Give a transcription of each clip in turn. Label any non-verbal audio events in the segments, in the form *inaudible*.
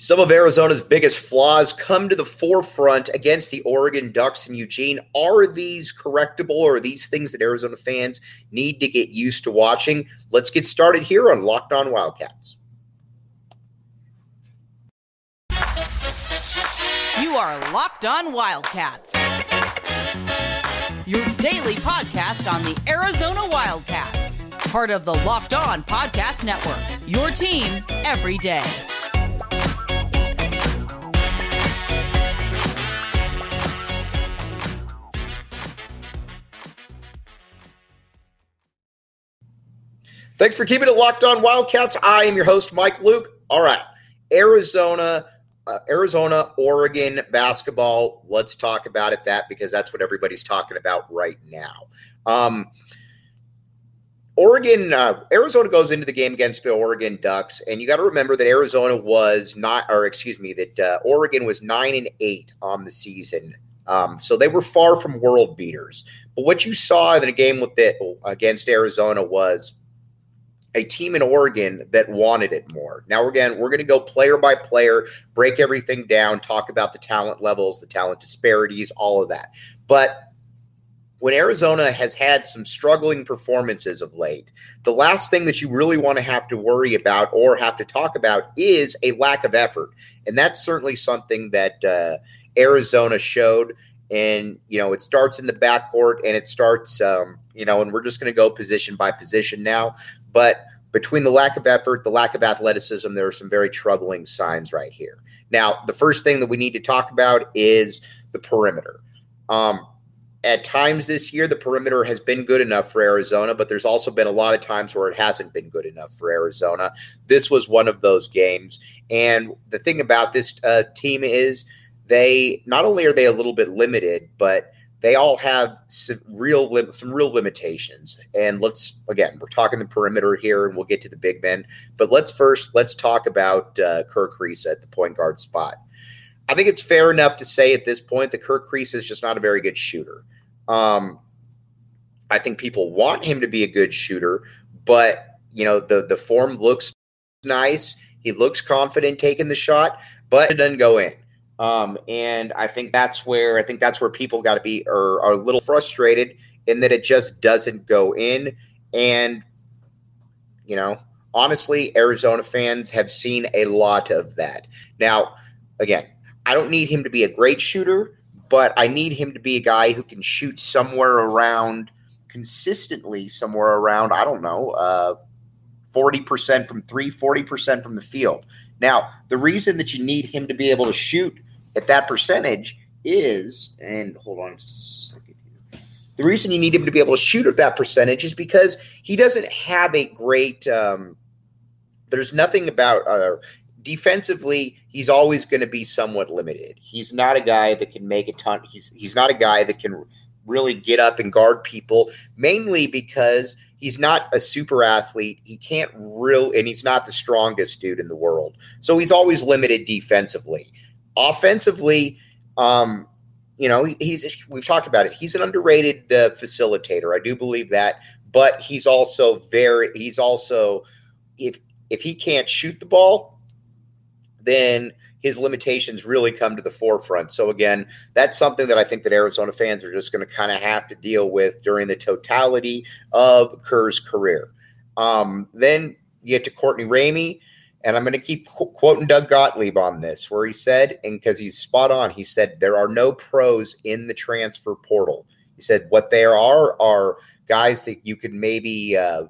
Some of Arizona's biggest flaws come to the forefront against the Oregon Ducks in Eugene. Are these correctable or are these things that Arizona fans need to get used to watching? Let's get started here on Locked On Wildcats. You are Locked On Wildcats, your daily podcast on the Arizona Wildcats, part of the Locked On Podcast Network, your team every day. Thanks for keeping it locked on Wildcats. I am your host, Mike Luke. All right, Arizona, uh, Arizona, Oregon basketball. Let's talk about it. That because that's what everybody's talking about right now. Um, Oregon, uh, Arizona goes into the game against the Oregon Ducks, and you got to remember that Arizona was not, or excuse me, that uh, Oregon was nine and eight on the season. Um, so they were far from world beaters. But what you saw in the game with it against Arizona was a team in Oregon that wanted it more. Now, again, we're going to go player by player, break everything down, talk about the talent levels, the talent disparities, all of that. But when Arizona has had some struggling performances of late, the last thing that you really want to have to worry about or have to talk about is a lack of effort. And that's certainly something that uh, Arizona showed. And, you know, it starts in the backcourt and it starts, um, you know, and we're just going to go position by position now. But between the lack of effort, the lack of athleticism, there are some very troubling signs right here. Now, the first thing that we need to talk about is the perimeter. Um, at times this year, the perimeter has been good enough for Arizona, but there's also been a lot of times where it hasn't been good enough for Arizona. This was one of those games. And the thing about this uh, team is they not only are they a little bit limited, but they all have some real some real limitations. And let's again, we're talking the perimeter here, and we'll get to the big men. But let's first let's talk about uh, Kerr Kriisa at the point guard spot. I think it's fair enough to say at this point that Kerr Kriisa is just not a very good shooter. Um, I think people want him to be a good shooter, but you know the the form looks nice. He looks confident taking the shot, but it doesn't go in. Um, and I think that's where I think that's where people got to be or are a little frustrated in that it just doesn't go in. And you know, honestly, Arizona fans have seen a lot of that. Now, again, I don't need him to be a great shooter, but I need him to be a guy who can shoot somewhere around consistently, somewhere around, I don't know, uh, 40% from three, 40% from the field. Now, the reason that you need him to be able to shoot at that percentage is, and hold on. The reason you need him to be able to shoot at that percentage is because he doesn't have a great. Um, there's nothing about uh, defensively. He's always going to be somewhat limited. He's not a guy that can make a ton. He's he's not a guy that can really get up and guard people. Mainly because he's not a super athlete. He can't real, and he's not the strongest dude in the world. So he's always limited defensively. Offensively, um, you know, he's we've talked about it. He's an underrated uh, facilitator. I do believe that, but he's also very he's also if if he can't shoot the ball, then his limitations really come to the forefront. So again, that's something that I think that Arizona fans are just going to kind of have to deal with during the totality of Kerr's career. Um, then you get to Courtney Ramey. And I'm going to keep qu- quoting Doug Gottlieb on this, where he said, and because he's spot on, he said, there are no pros in the transfer portal. He said, what there are are guys that you could maybe, uh,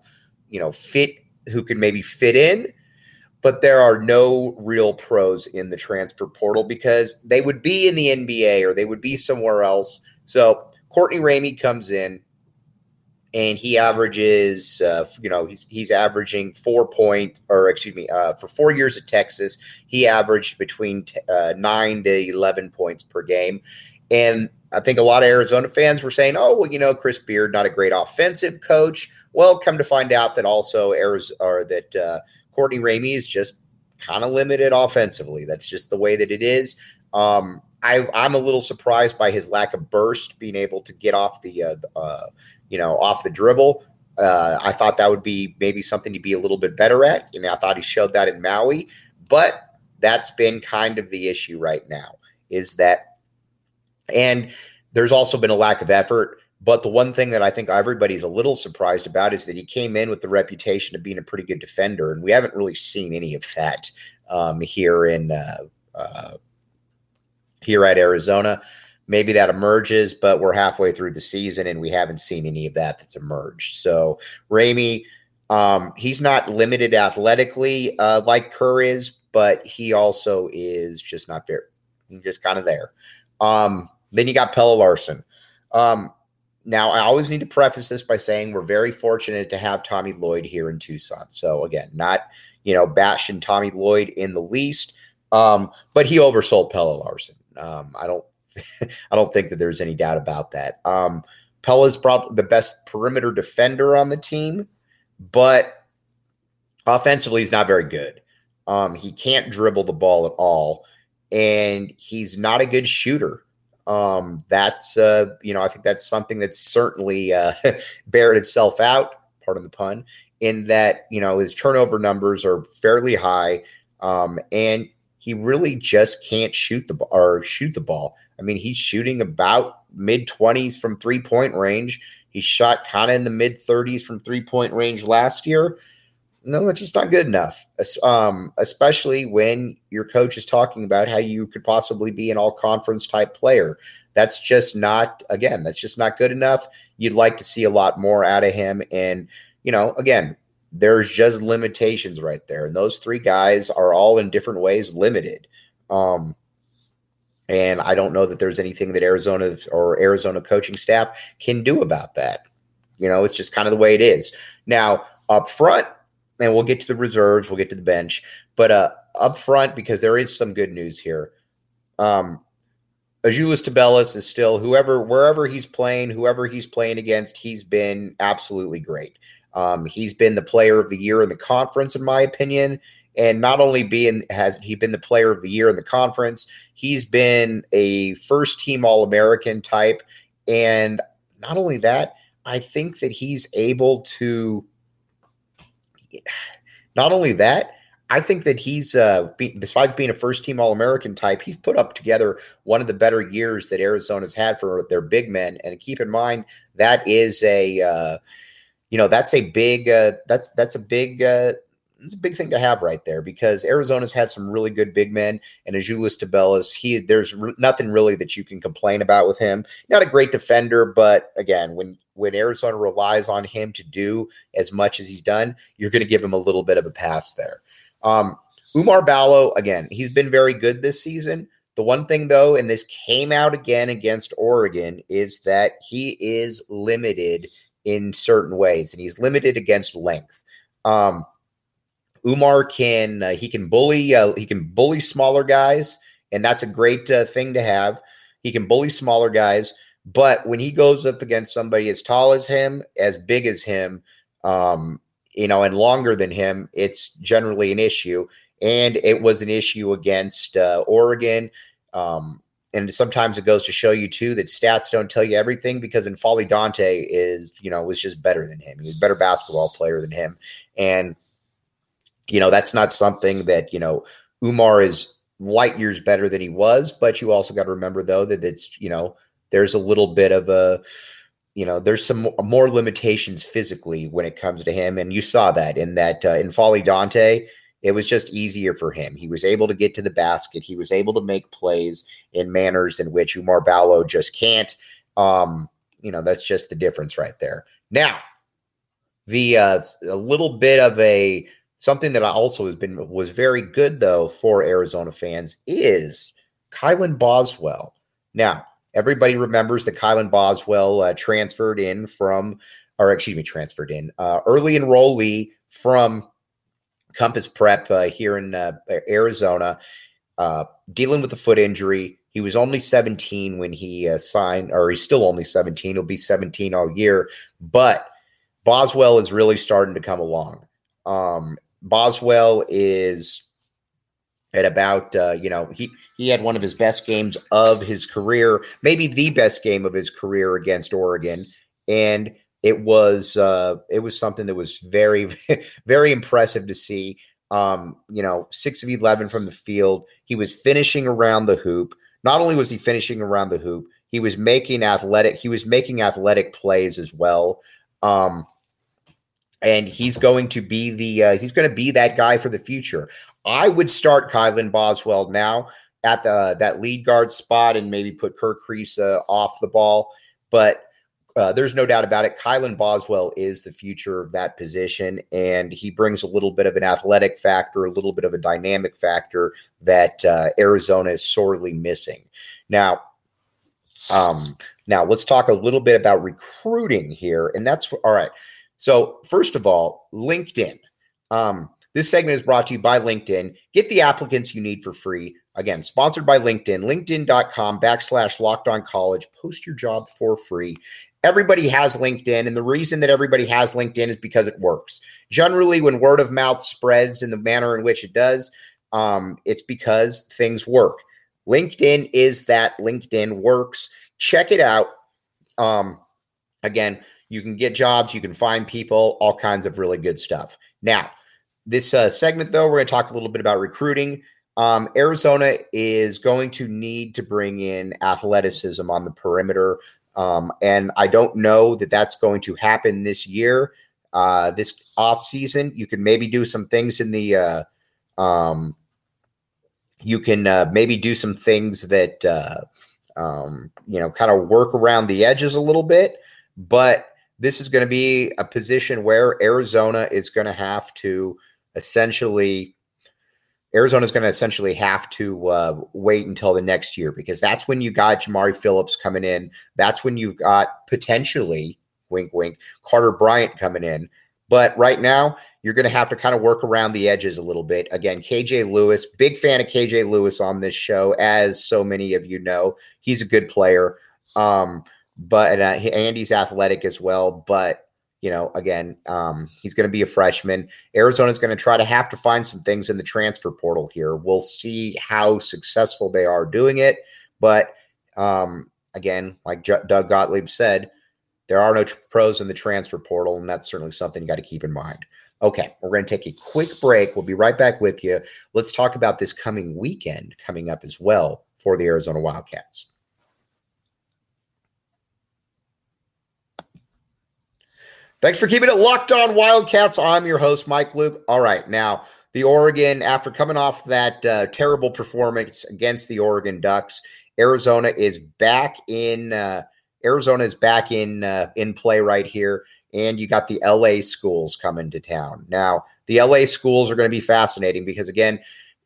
you know, fit, who could maybe fit in, but there are no real pros in the transfer portal because they would be in the NBA or they would be somewhere else. So Courtney Ramey comes in and he averages, uh, you know, he's, he's averaging four point, or excuse me, uh, for four years at Texas, he averaged between t- uh, nine to eleven points per game, and I think a lot of Arizona fans were saying, "Oh, well, you know, Chris Beard, not a great offensive coach." Well, come to find out that also Arizona, or that uh, Courtney Ramey is just kind of limited offensively. That's just the way that it is. Um, I, am a little surprised by his lack of burst, being able to get off the uh, uh, you know, off the dribble. Uh, I thought that would be maybe something to be a little bit better at. You know, I thought he showed that in Maui, but that's been kind of the issue right now is that, and there's also been a lack of effort. But the one thing that I think everybody's a little surprised about is that he came in with the reputation of being a pretty good defender, and we haven't really seen any of that um, here in uh, uh, here at Arizona. Maybe that emerges, but we're halfway through the season and we haven't seen any of that that's emerged. So Ramey, um, he's not limited athletically uh, like Kerr is, but he also is just not there, just kind of there. Um, then you got Pelle Larsson. Um, now, I always need to preface this by saying we're very fortunate to have Tommy Lloyd here in Tucson. So again, not you know bashing Tommy Lloyd in the least, um, but he oversold Pelle Larsson. Um, I don't *laughs* I don't think that there's any doubt about that. Um, is probably the best perimeter defender on the team, but offensively, he's not very good. Um, he can't dribble the ball at all, and he's not a good shooter. Um, that's uh, you know, I think that's something that's certainly uh, *laughs* bared itself out. Pardon the pun. In that you know his turnover numbers are fairly high, um, and he really just can't shoot the or shoot the ball. I mean, he's shooting about mid 20s from three point range. He shot kind of in the mid 30s from three point range last year. No, that's just not good enough. Um, especially when your coach is talking about how you could possibly be an all conference type player. That's just not, again, that's just not good enough. You'd like to see a lot more out of him. And, you know, again, there's just limitations right there. And those three guys are all in different ways limited. Um, and I don't know that there's anything that Arizona or Arizona coaching staff can do about that. You know, it's just kind of the way it is. Now, up front, and we'll get to the reserves, we'll get to the bench, but uh, up front, because there is some good news here. Um, Azuolas Tubelis is still whoever, wherever he's playing, whoever he's playing against, he's been absolutely great. Um, he's been the player of the year in the conference, in my opinion. And not only being has he been the player of the year in the conference, he's been a first team All American type. And not only that, I think that he's able to. Not only that, I think that he's, uh, be, besides being a first team All American type, he's put up together one of the better years that Arizona's had for their big men. And keep in mind that is a, uh, you know, that's a big, uh, that's that's a big uh, it's a big thing to have right there because Arizona's had some really good big men, and Azuolas Tubelis, he there's nothing really that you can complain about with him. Not a great defender, but again, when when Arizona relies on him to do as much as he's done, you're going to give him a little bit of a pass there. Um, Oumar Ballo, again, he's been very good this season. The one thing, though, and this came out again against Oregon, is that he is limited in certain ways, and he's limited against length. Um, Oumar can uh, he can bully uh, he can bully smaller guys, and that's a great uh, thing to have. He can bully smaller guys, but when he goes up against somebody as tall as him, as big as him, um, you know, and longer than him, it's generally an issue. And it was an issue against uh, Oregon. Um, and sometimes it goes to show you too that stats don't tell you everything because N'Faly Dante is, you know, was just better than him. He's a better basketball player than him. And you know, that's not something that, you know, Oumar is light years better than he was, but you also got to remember though that it's, you know, there's a little bit of a, you know, there's some more limitations physically when it comes to him. And you saw that in that, uh, N'Faly Dante, it was just easier for him. He was able to get to the basket. He was able to make plays in manners in which Oumar Ballo just can't. Um, you know, that's just the difference right there. Now, the uh, a little bit of a Something that I also has been was very good though for Arizona fans is Kylan Boswell. Now, everybody remembers that Kylan Boswell uh, transferred in from, or excuse me, transferred in uh, early enrollee from Compass Prep uh, here in uh, Arizona, uh, dealing with a foot injury. He was only 17 when he uh, signed, or he's still only 17. He'll be 17 all year, but Boswell is really starting to come along. Um, Boswell is at about uh, you know he he had one of his best games of his career, maybe the best game of his career against Oregon, and it was uh, it was something that was very *laughs* very impressive to see. Um, you know, six of 11 from the field. He was finishing around the hoop. Not only was he finishing around the hoop, he was making athletic, he was making athletic plays as well. Um, and he's going to be the uh, he's going to be that guy for the future. I would start Kylan Boswell now at the that lead guard spot and maybe put Kerr Kriisa off the ball. But uh, there's no doubt about it. Kylan Boswell is the future of that position, and he brings a little bit of an athletic factor, a little bit of a dynamic factor that uh, Arizona is sorely missing. Now, um, now let's talk a little bit about recruiting here, and that's all right. So, first of all, LinkedIn. Um, this segment is brought to you by LinkedIn. Get the applicants you need for free. Again, sponsored by LinkedIn, linkedin.com backslash locked on college. Post your job for free. Everybody has LinkedIn, and the reason that everybody has LinkedIn is because it works. Generally, when word of mouth spreads in the manner in which it does, um, it's because things work. LinkedIn is that. LinkedIn works. Check it out. Um, again, you can get jobs, you can find people, all kinds of really good stuff. Now, this uh, segment, though, we're going to talk a little bit about recruiting. Um, Arizona is going to need to bring in athleticism on the perimeter. Um, and I don't know that that's going to happen this year, uh, this off season. You can maybe do some things in the, uh, um, you can uh, maybe do some things that, uh, um, you know, kind of work around the edges a little bit. But this is going to be a position where Arizona is going to have to essentially Arizona is going to essentially have to uh, wait until the next year because that's when you got Jamari Phillips coming in. That's when you've got potentially, wink, wink, Carter Bryant coming in. But right now, you're going to have to kind of work around the edges a little bit. Again, KJ Lewis, big fan of KJ Lewis on this show, as so many of you know. He's a good player. Um, but uh, Andy's athletic as well. But you know, again, um, he's going to be a freshman. Arizona's going to try to have to find some things in the transfer portal here. We'll see how successful they are doing it. But um, again, like J- Doug Gottlieb said, there are no tr- pros in the transfer portal, and that's certainly something you got to keep in mind. Okay, we're going to take a quick break. We'll be right back with you. Let's talk about this coming weekend coming up as well for the Arizona Wildcats. Thanks for keeping it locked on Wildcats. I'm your host, Mike Luke. All right. Now, the Oregon, after coming off that uh, terrible performance against the Oregon Ducks, Arizona is back in. Uh, Arizona is back in uh, in play right here, and you got the LA schools coming to town. Now, the LA schools are going to be fascinating because again,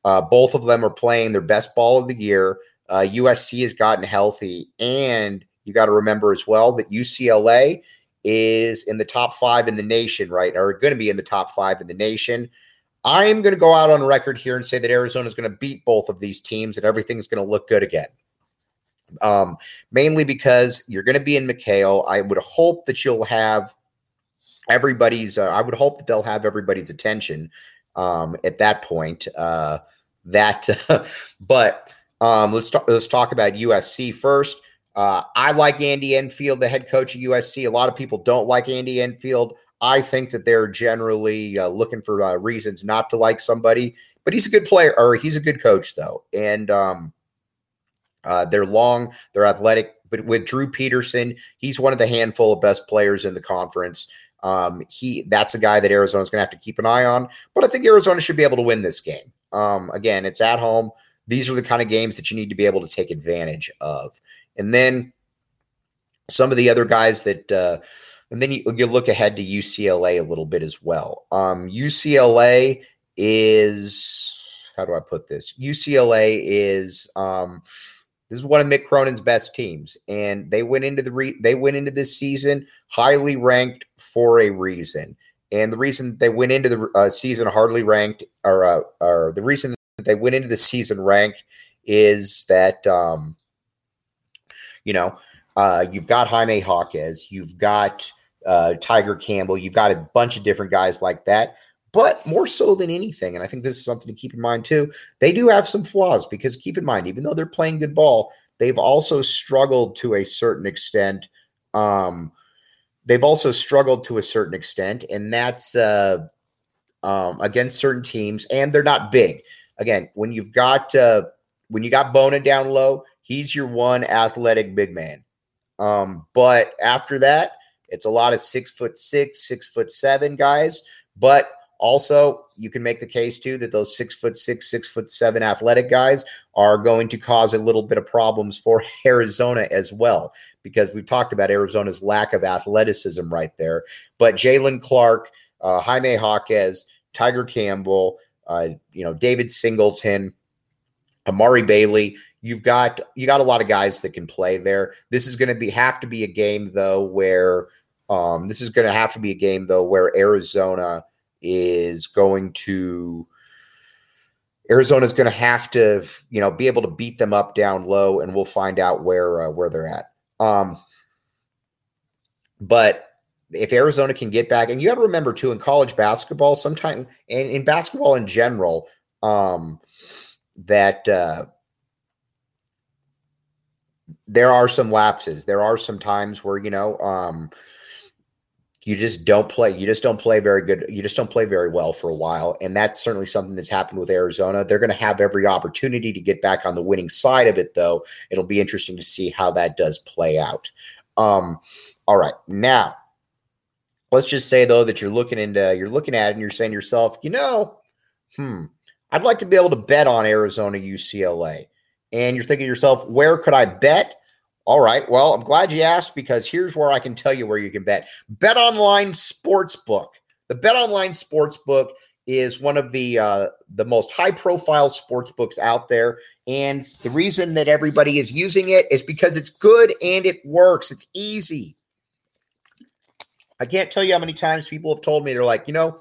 uh, both of them are playing their best ball of the year. USC uh, has gotten healthy, and you got to remember as well that UCLA is in the top five in the nation, right? Or going to be in the top five in the nation. I'm going to go out on record here and say that Arizona is going to beat both of these teams and everything's going to look good again. Um, mainly because you're going to be in McKale. I would hope that you'll have everybody's, uh, I would hope that they'll have everybody's attention um, at that point. Uh, that, *laughs* but um, let's talk, let's talk about USC first. Uh, I like Andy Enfield, the head coach of USC. A lot of people don't like Andy Enfield. I think that they're generally uh, looking for uh, reasons not to like somebody, but he's a good player, or he's a good coach, though. And um, uh, they're long, they're athletic. But with Drew Peterson, he's one of the handful of best players in the conference. Um, he that's a guy that Arizona's going to have to keep an eye on. But I think Arizona should be able to win this game. Um, again, it's at home. These are the kind of games that you need to be able to take advantage of. And then some of the other guys that, uh, and then you, you look ahead to UCLA a little bit as well. Um, UCLA is, how do I put this? UCLA is, um, this is one of Mick Cronin's best teams, and they went into the re- they went into this season highly ranked for a reason. And the reason they went into the uh, season hardly ranked, or, uh, or the reason that they went into the season ranked, is that um, you know, uh, you've got Jaime Jaquez, you've got uh, Tiger Campbell, you've got a bunch of different guys like that. But more so than anything, and I think this is something to keep in mind too, they do have some flaws because keep in mind, even though they're playing good ball, they've also struggled to a certain extent. Um, they've also struggled to a certain extent, and that's uh, um, against certain teams, and they're not big. Again, when you've got uh, when you got Bona down low, he's your one athletic big man. Um, but after that, it's a lot of six foot six, six foot seven guys. But also, you can make the case too that those six foot six, six foot seven athletic guys are going to cause a little bit of problems for *laughs* Arizona as well, because we've talked about Arizona's lack of athleticism right there. But Jaylen Clark, uh, Jaime Jaquez, Tiger Campbell, uh, you know, David Singleton, Amari Bailey. You've got you got a lot of guys that can play there. This is going to be have to be a game though where um, this is going to have to be a game though where Arizona is going to Arizona's going to have to, you know, be able to beat them up down low, and we'll find out where uh, where they're at. Um, but if Arizona can get back, and you got to remember too, in college basketball, sometimes and in basketball in general, um, that uh, there are some lapses. There are some times where you know um, you just don't play you just don't play very good you just don't play very well for a while. And that's certainly something that's happened with arizona. They're going to have every opportunity to get back on the winning side of it though. It'll be interesting to see how that does play out. Um all right. Now let's just say though that you're looking into you're looking at it and you're saying to yourself you know hmm i'd like to be able to bet on arizona ucla and you're thinking to yourself where could i bet all right. Well, I'm glad you asked because here's where I can tell you where you can bet. Bet Online Sportsbook. The Bet Online Sportsbook is one of the uh, the most high profile sports books out there, and the reason that everybody is using it is because it's good and it works. It's easy. I can't tell you how many times people have told me they're like, you know,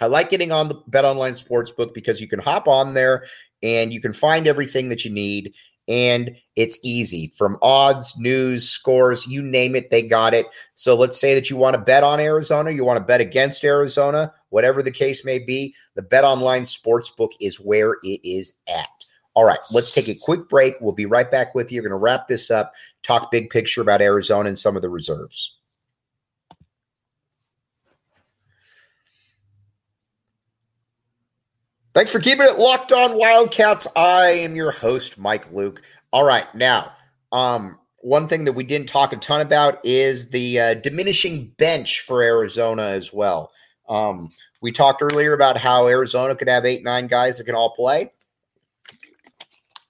I like getting on the Bet Online Sportsbook because you can hop on there and you can find everything that you need and it's easy from odds, news, scores, you name it, they got it. So let's say that you want to bet on Arizona, you want to bet against Arizona, whatever the case may be, the Bet Online Sportsbook is where it is at. All right, let's take a quick break. We'll be right back with you. We're going to wrap this up, talk big picture about Arizona and some of the reserves. Thanks for keeping it locked on Wildcats. I am your host, Mike Luke. All right, now, um, one thing that we didn't talk a ton about is the uh, diminishing bench for Arizona as well. Um, we talked earlier about how Arizona could have eight, nine guys that can all play.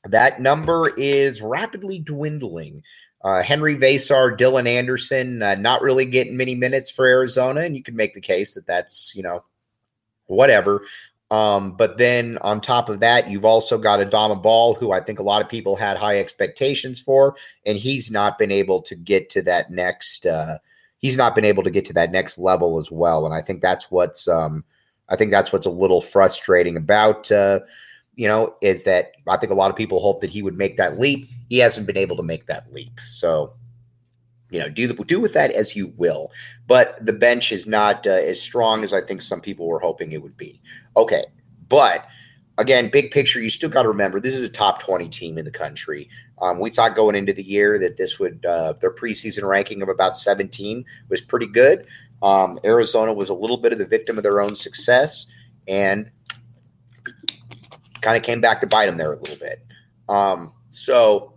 That number is rapidly dwindling. Uh, Henry Veesaar, Dylan Anderson, uh, not really getting many minutes for Arizona, and you can make the case that that's you know whatever. Um, but then on top of that, you've also got Adama Bal, who I think a lot of people had high expectations for, and he's not been able to get to that next. Uh, he's not been able to get to that next level as well, and I think that's what's. Um, I think that's what's a little frustrating about. Uh, you know, is that I think a lot of people hope that he would make that leap. He hasn't been able to make that leap. So you know, do the, do with that as you will. But the bench is not uh, as strong as I think some people were hoping it would be. Okay, but again, big picture, you still got to remember this is a top twenty team in the country. Um, we thought going into the year that this would uh, their preseason ranking of about seventeen was pretty good. Um, Arizona was a little bit of the victim of their own success and kind of came back to bite them there a little bit. Um, so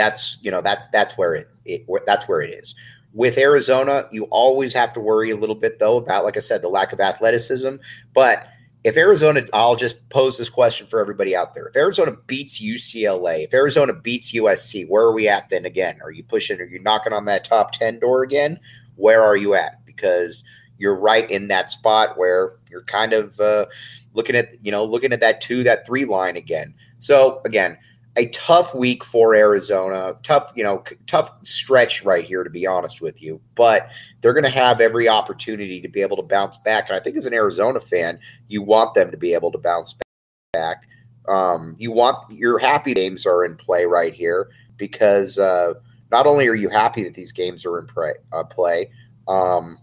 that's you know that's that's where it, it that's where it is. With Arizona, you always have to worry a little bit though about, like I said, the lack of athleticism. But if Arizona, I'll just pose this question for everybody out there: If Arizona beats UCLA, if Arizona beats USC, where are we at then? Again, are you pushing? Are you knocking on that top ten door again? Where are you at? Because you're right in that spot where you're kind of uh, looking at you know looking at that two that three line again. So again, a tough week for Arizona. Tough, you know, tough stretch right here, to be honest with you. But they're going to have every opportunity to be able to bounce back. And I think as an Arizona fan, you want them to be able to bounce back. Um, you want your happy games are in play right here because uh, not only are you happy that these games are in play, uh, play um,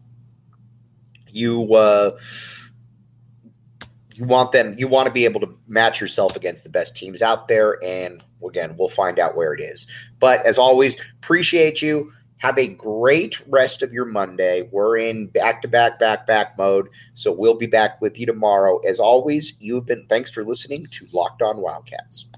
you. Uh, you want them you want to be able to match yourself against the best teams out there and again we'll find out where it is but as always appreciate you Have a great rest of your Monday. We're in back to back, back, back mode. So we'll be back with you tomorrow. As always, you've been thanks for listening to Locked On Wildcats.